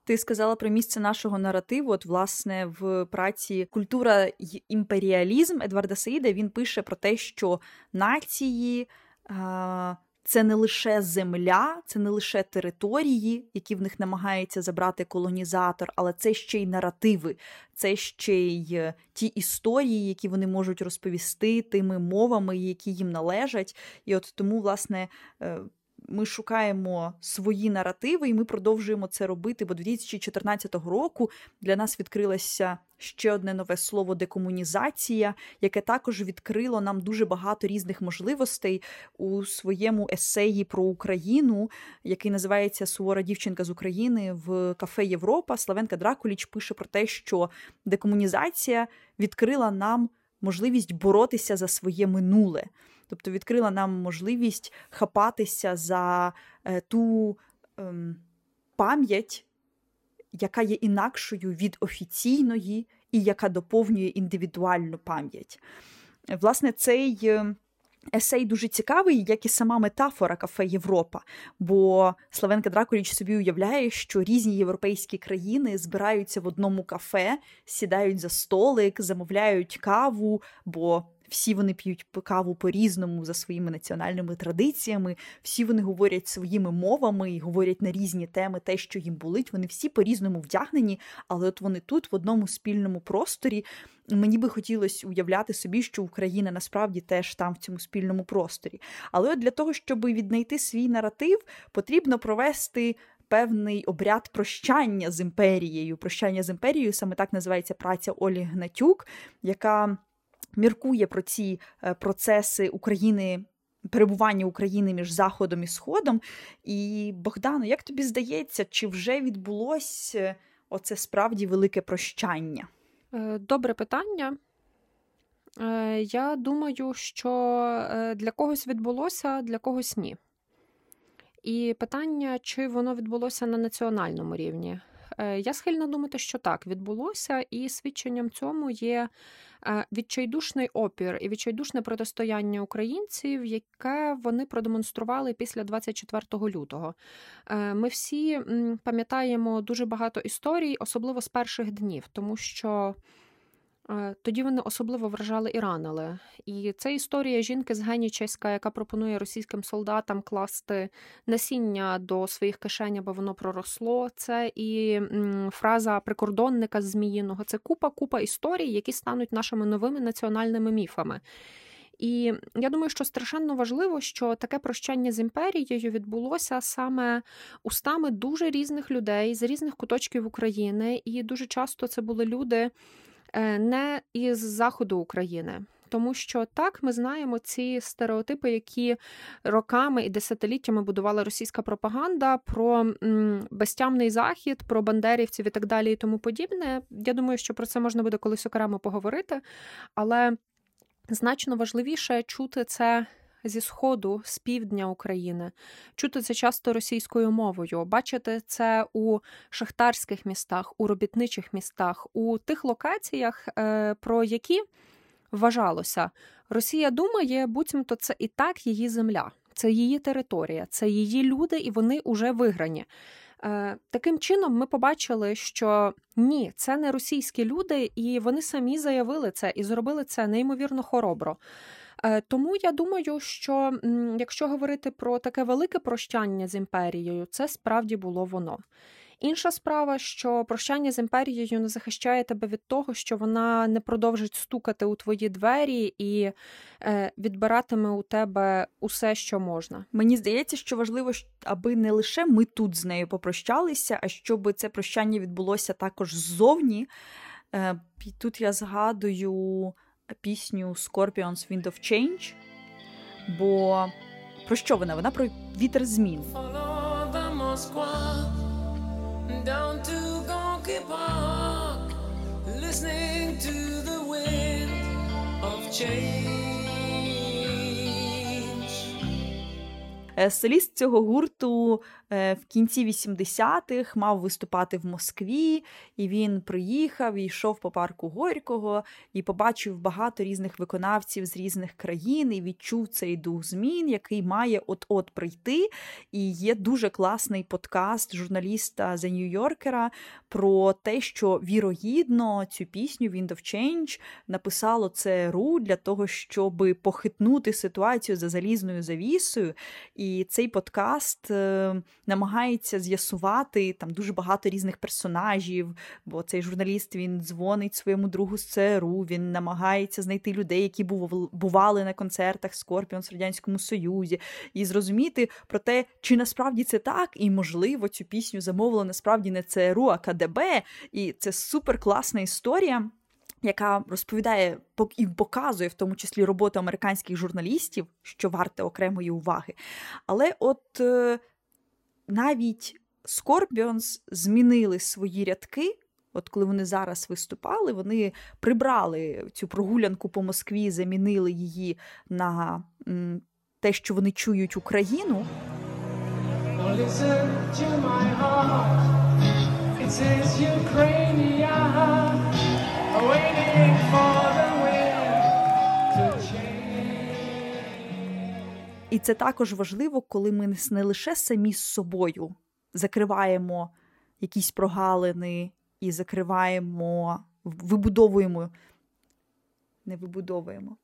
Ти сказала про місце нашого наративу. От, власне, в праці Культура й імперіалізм Едварда Саїда він пише про те, що нації. Це не лише земля, це не лише території, які в них намагається забрати колонізатор, але це ще й наративи, це ще й е, ті історії, які вони можуть розповісти тими мовами, які їм належать. І от тому, власне, е, ми шукаємо свої наративи, і ми продовжуємо це робити. Бо 2014 року для нас відкрилося ще одне нове слово декомунізація, яке також відкрило нам дуже багато різних можливостей у своєму есеї про Україну, який називається Сувора дівчинка з України в кафе Європа. Славенка Дракуліч пише про те, що декомунізація відкрила нам можливість боротися за своє минуле. Тобто відкрила нам можливість хапатися за е, ту е, пам'ять, яка є інакшою від офіційної і яка доповнює індивідуальну пам'ять. Власне, цей. Е, есей дуже цікавий, як і сама метафора кафе Європа. Бо Славенка Дракуліч собі уявляє, що різні європейські країни збираються в одному кафе, сідають за столик, замовляють каву, бо всі вони п'ють каву по-різному за своїми національними традиціями, всі вони говорять своїми мовами і говорять на різні теми те, що їм болить. Вони всі по-різному вдягнені, але от вони тут, в одному спільному просторі. Мені би хотілося уявляти собі, що Україна насправді теж там в цьому спільному просторі. Але от для того, щоб віднайти свій наратив, потрібно провести. Певний обряд прощання з імперією. Прощання з імперією саме так називається праця Олі Гнатюк, яка міркує про ці е, процеси України. Перебування України між Заходом і Сходом. І Богдано, як тобі здається, чи вже відбулося оце справді велике прощання? Е, добре питання. Е, я думаю, що для когось відбулося, для когось ні. І питання, чи воно відбулося на національному рівні. Я схильна думати, що так, відбулося, і свідченням цьому є Е, відчайдушний опір і відчайдушне протистояння українців, яке вони продемонстрували після 24 лютого. Е, ми всі пам'ятаємо дуже багато історій, особливо з перших днів, тому що. Е, тоді вони особливо вражали і ранили. І це історія жінки з Генічеська, яка пропонує російським солдатам класти насіння до своїх кишень, аби воно проросло. Це і фраза прикордонника з Зміїного. Це купа-купа історій, які стануть нашими новими національними міфами. І я думаю, що страшенно важливо, що таке прощання з імперією відбулося саме устами дуже різних людей з різних куточків України, і дуже часто це були люди. Е, не із заходу України. тому що так ми знаємо ці стереотипи, які роками і десятиліттями будувала російська пропаганда про безтямний захід, про бандерівців і так далі, і тому подібне. Я думаю, що про це можна буде колись окремо поговорити, але значно важливіше чути це. Зі сходу, з півдня України, чути це часто російською мовою, бачити це у шахтарських містах, у робітничих містах, у тих локаціях, е, про які вважалося, Росія думає, буцімто це і так її земля, це її територія, це її люди, і вони уже виграні. Е, Таким чином, ми побачили, що ні, це не російські люди, і вони самі заявили це і зробили це неймовірно хоробро. Е, Тому я думаю, що якщо говорити про таке велике прощання з імперією, це справді було воно. Інша справа, що прощання з імперією не захищає тебе від того, що вона не продовжить стукати у твої двері і е, відбиратиме у тебе усе, що можна. Мені здається, що важливо, аби не лише ми тут з нею попрощалися, а щоб це прощання відбулося також ззовні. Е, Тут я згадую пісню Scorpions Wind of Change. Бо про що вона? Вона про вітер змін. Listening to the wind of change. Соліст цього гурту е, в кінці 80-х мав виступати в Москві, і він приїхав і йшов по парку Горького і побачив багато різних виконавців з різних країн і відчув цей дух змін, який має от-от прийти. І є дуже класний подкаст журналіста The New Yorker про те, що вірогідно цю пісню Wind of Change написало ЦРУ для того, щоб похитнути ситуацію за залізною завісою. І цей подкаст е, намагається з'ясувати там дуже багато різних персонажів, бо цей журналіст він дзвонить своєму другу з ЦРУ, він намагається знайти людей, які був- бували на концертах Скорпіонс в Радянському Союзі, і зрозуміти про те, чи насправді це так, і можливо цю пісню замовила насправді не ЦРУ, а КДБ. І це супер класна історія. Яка розповідає і показує в тому числі роботу американських журналістів, що варте окремої уваги. Але от е, навіть Scorpions змінили свої рядки. От коли вони зараз виступали, вони прибрали цю прогулянку по Москві, замінили її на те, що вони чують Україну. Listen to my heart. It says Ukraine, І це також важливо, коли ми не- лише самі з собою закриваємо якісь прогалини і закриваємо, вибудовуємо. Не вибудовуємо.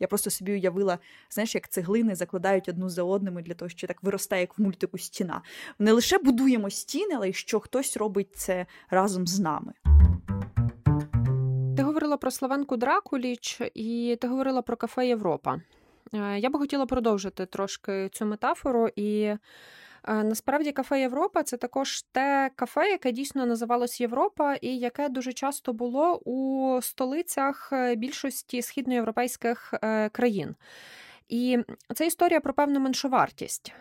Я просто собі уявила, знаєш, як цеглини закладають одну за одними для того, що так виростає, як в мультику стіна. Не лише будуємо стіни, але й що хтось робить це разом з нами. Говорила про Славенку Дракуліч, і ти говорила про кафе Європа. Е, Я би хотіла продовжити трошки цю метафору. І е, насправді кафе Європа це також те кафе, яке дійсно називалось Європа, і яке дуже часто було у столицях е, більшості східноєвропейських країн. І це історія про певну меншовартість.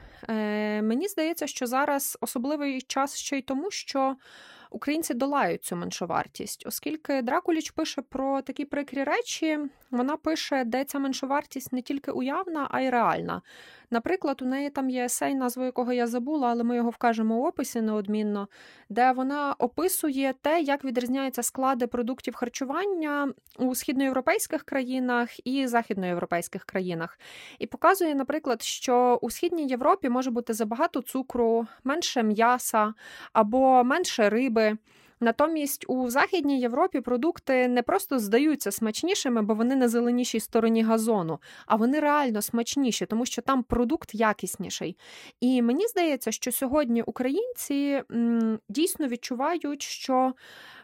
Мені здається, що зараз особливий час ще й тому, що українці долають цю меншовартість, оскільки Дракуліч пише про такі прикрі речі. Вона пише, де ця меншовартість не тільки уявна, а й реальна. Наприклад, у неї там є есей, назву якого я забула, але ми його вкажемо в описі неодмінно, де вона описує те, як відрізняються склади продуктів харчування у східноєвропейських країнах і західноєвропейських країнах. І показує, наприклад, що у східній Європі може бути забагато цукру, менше м'яса або менше риби. Натомість у Західній Європі продукти не просто здаються смачнішими, бо вони на зеленішій стороні газону, а вони реально смачніші, тому що там продукт якісніший. І мені здається, що сьогодні українці м, дійсно відчувають, що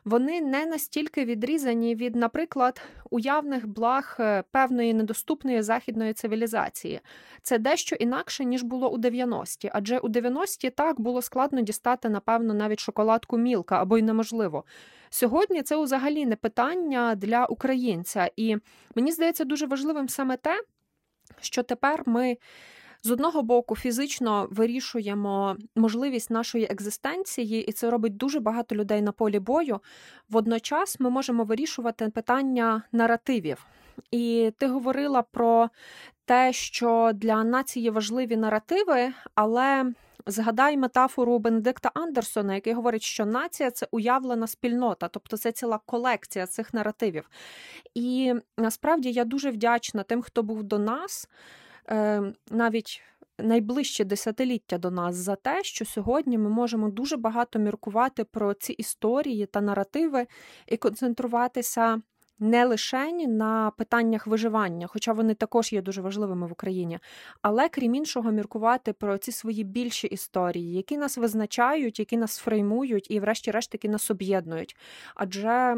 вони не настільки відрізані від, наприклад, уявних благ е, певної недоступної західної цивілізації. Це дещо інакше, ніж було у 90-ті, адже у 90-ті так було складно дістати, напевно, навіть шоколадку мілка або й неможливо. Сьогодні це взагалі не питання для українця, і мені здається дуже важливим саме те, що тепер ми з одного боку фізично вирішуємо можливість нашої екзистенції, і це робить дуже багато людей на полі бою. Водночас ми можемо вирішувати питання наративів. І ти говорила про те, що для нації важливі наративи, але згадай метафору Бенедикта Андерсона, який говорить, що нація це уявлена спільнота, тобто це ціла колекція цих наративів. І насправді я дуже вдячна тим, хто був до нас. Е, навіть найближче десятиліття до нас за те, що сьогодні ми можемо дуже багато міркувати про ці історії та наративи і концентруватися. Не лише на питаннях виживання, хоча вони також є дуже важливими в Україні, але крім іншого, міркувати про ці свої більші історії, які нас визначають, які нас фреймують і, врешті-решт, які нас об'єднують. Адже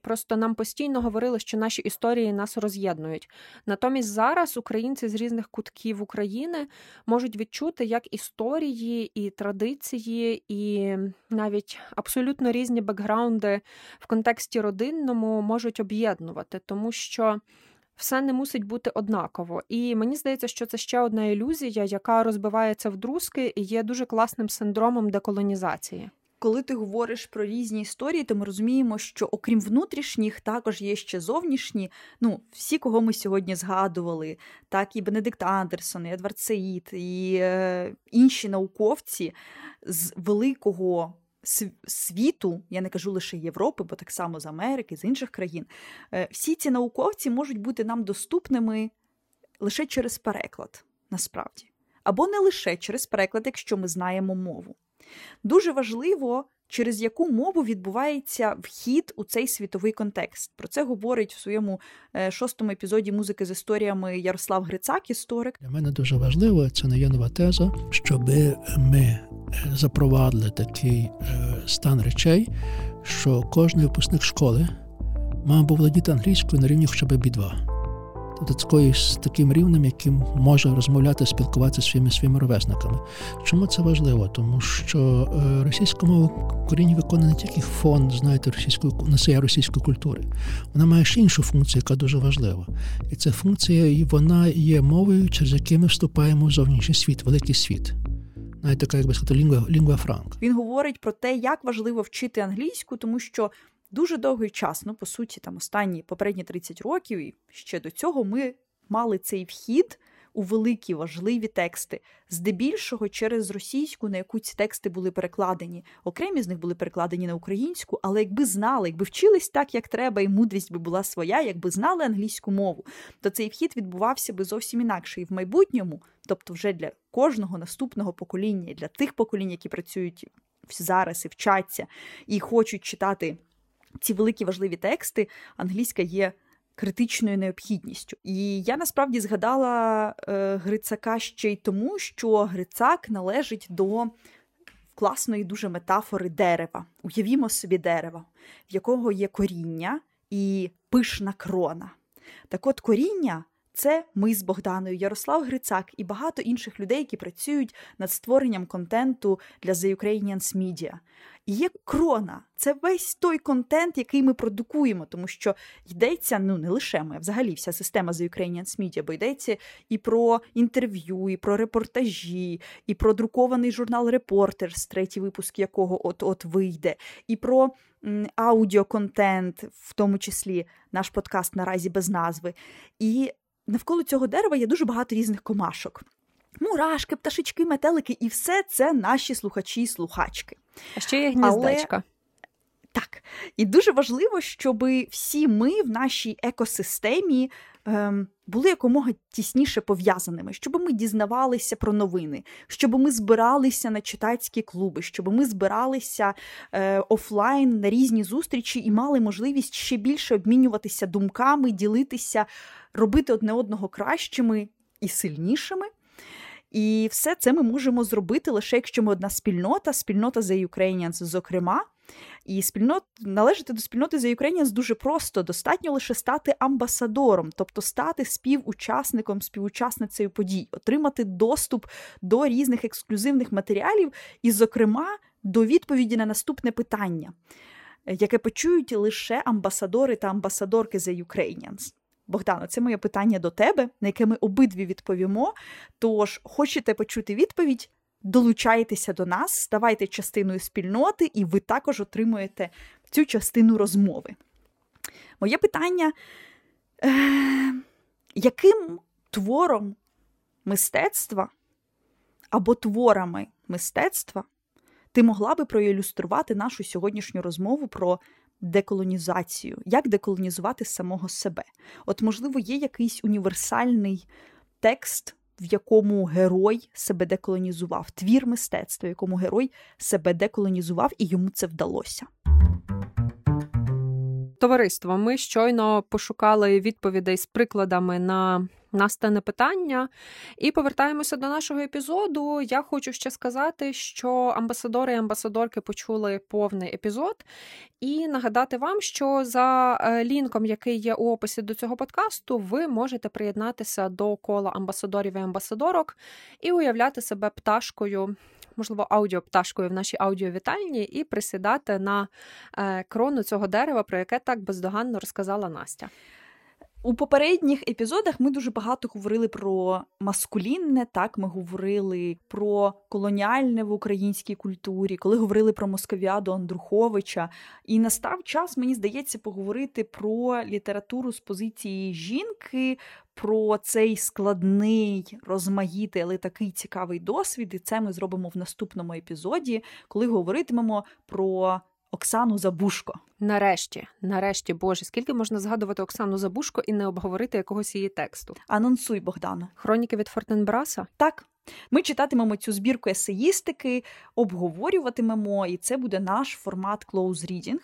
просто нам постійно говорили, що наші історії нас роз'єднують. Натомість зараз українці з різних кутків України можуть відчути, як історії і традиції, і навіть абсолютно різні бекграунди в контексті родинному можуть об'єднувати, тому що. Все не мусить бути однаково, і мені здається, що це ще одна ілюзія, яка розбивається в друзки і є дуже класним синдромом деколонізації. Коли ти говориш про різні історії, то ми розуміємо, що окрім внутрішніх, також є ще зовнішні. Ну, всі, кого ми сьогодні згадували, так і Бенедикт Андерсон, і Едвард Саїд, і е, інші науковці з великого світу, я не кажу лише Європи, бо так само з Америки, з інших країн. Е, всі ці науковці можуть бути нам доступними лише через переклад, насправді. Або не лише через переклад, якщо ми знаємо мову. Дуже важливо, через яку мову відбувається вхід у цей світовий контекст. Про це говорить в своєму е, шостому епізоді музики з історіями Ярослав Грицак, історик. Для мене дуже важливо, це не є нова теза, щоб ми е, запровадили такий е, стан речей, що кожен випускник школи мав би володіти англійською на рівні хоча б B2. Тобто такою, з таким рівнем, яким може розмовляти, спілкуватися своїми своїми ровесниками. Чому це важливо? Тому що е, російська мова Україні виконує не тільки фон, знаєте, російської носія російської культури. Вона має ще іншу функцію, яка дуже важлива. І ця функція і вона є мовою, через яку ми вступаємо в зовнішній світ, великий світ. Навіть така, як би сказати, лінгва, лінгва франк. Він говорить про те, як важливо вчити англійську, тому що дуже довгий час, ну по суті, там останні попередні 30 років, і ще до цього ми мали цей вхід у великі важливі тексти, здебільшого через російську, на яку ці тексти були перекладені. Окремі з них були перекладені на українську, але якби знали, якби вчились так, як треба, і мудрість би була своя, якби знали англійську мову, то цей вхід відбувався би зовсім інакше і в майбутньому, тобто вже для кожного наступного покоління, для тих поколінь, які працюють зараз і вчаться, і хочуть читати ці великі важливі тексти, англійська є критичною необхідністю. І я насправді згадала е, Грицака ще й тому, що Грицак належить до класної дуже метафори дерева. Уявімо собі дерево, в якого є коріння і пишна крона. Так от коріння. Це ми з Богданою, Ярослав Грицак і багато інших людей, які працюють над створенням контенту для The Ukrainians Media. І є крона, це весь той контент, який ми продукуємо, тому що йдеться ну не лише ми, а взагалі вся система The Ukrainians Media, бо йдеться і про інтерв'ю, і про репортажі, і про друкований журнал Reporters, третій випуск якого от-от вийде, і про аудіоконтент, в тому числі наш подкаст наразі без назви. І навколо цього дерева є дуже багато різних комашок. Мурашки, пташечки, метелики, і все це наші слухачі і слухачки. А ще є Але- гніздечка. Так, і дуже важливо, щоб всі ми в нашій екосистемі ем, були якомога тісніше пов'язаними, щоб ми дізнавалися про новини, щоб ми збиралися на читацькі клуби, щоб ми збиралися е, офлайн на різні зустрічі і мали можливість ще більше обмінюватися думками, ділитися, робити одне одного кращими і сильнішими. І все це ми можемо зробити лише якщо ми одна спільнота, спільнота The Ukrainians, зокрема. І спільнот належати до спільноти The Ukrainians дуже просто. Достатньо лише стати амбасадором, тобто стати співучасником, співучасницею подій, отримати доступ до різних ексклюзивних матеріалів, і, зокрема, до відповіді на наступне питання, яке почують лише амбасадори та амбасадорки The Ukrainians. Богдано, це моє питання до тебе, на яке ми обидві відповімо. Тож, хочете почути відповідь? Долучайтеся до нас, ставайте частиною спільноти, і ви також отримуєте цю частину розмови. Моє питання: е, яким твором мистецтва або творами мистецтва ти могла би проілюструвати нашу сьогоднішню розмову про деколонізацію? Як деколонізувати самого себе? От, можливо, є якийсь універсальний текст, в якому герой себе деколонізував, твір мистецтва, в якому герой себе деколонізував, і йому це вдалося. Товариство, ми щойно пошукали відповідей з прикладами на настане питання і повертаємося до нашого епізоду. Я хочу ще сказати, що амбасадори і амбасадорки почули повний епізод, і нагадати вам, що за е, лінком, який є у описі до цього подкасту, ви можете приєднатися до кола амбасадорів і амбасадорок і уявляти себе пташкою. Можливо, аудіопташкою в нашій аудіовітальні і присідати на е, крону цього дерева, про яке так бездоганно розказала Настя. У попередніх епізодах ми дуже багато говорили про маскулінне, так ми говорили про колоніальне в українській культурі, коли говорили про Московіаду Андруховича. І настав час, мені здається, поговорити про літературу з позиції жінки, про цей складний, розмаїтий, але такий цікавий досвід. І це ми зробимо в наступному епізоді, коли говоритимемо про Оксану Забушко. Нарешті, нарешті, Боже, скільки можна згадувати Оксану Забушко і не обговорити якогось її тексту? Анонсуй, Богдана. Хроніки від Фортенбраса? Так, ми читатимемо цю збірку есеїстики, обговорюватимемо, і це буде наш формат close reading.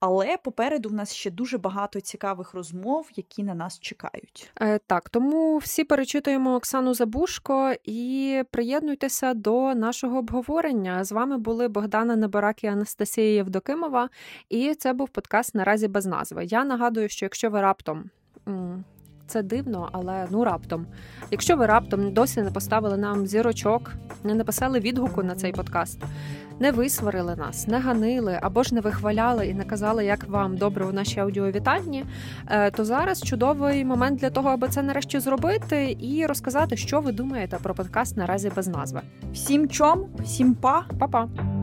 Але попереду в нас ще дуже багато цікавих розмов, які на нас чекають. Е, так, тому всі перечитуємо Оксану Забушко і приєднуйтеся до нашого обговорення. З вами були Богдана Неборак і Анастасія Євдокимова, і це був подкаст наразі без назви. Я нагадую, що якщо ви раптом. Це дивно, але ну раптом. Якщо ви раптом досі не поставили нам зірочок, не написали відгуку на цей подкаст, не висварили нас, не ганили або ж не вихваляли і не казали, як вам добре у нашій аудіовітальні, е, то зараз чудовий момент для того, аби це нарешті зробити і розказати, що ви думаєте про подкаст наразі без назви. Всім чом, всім па! Па-па!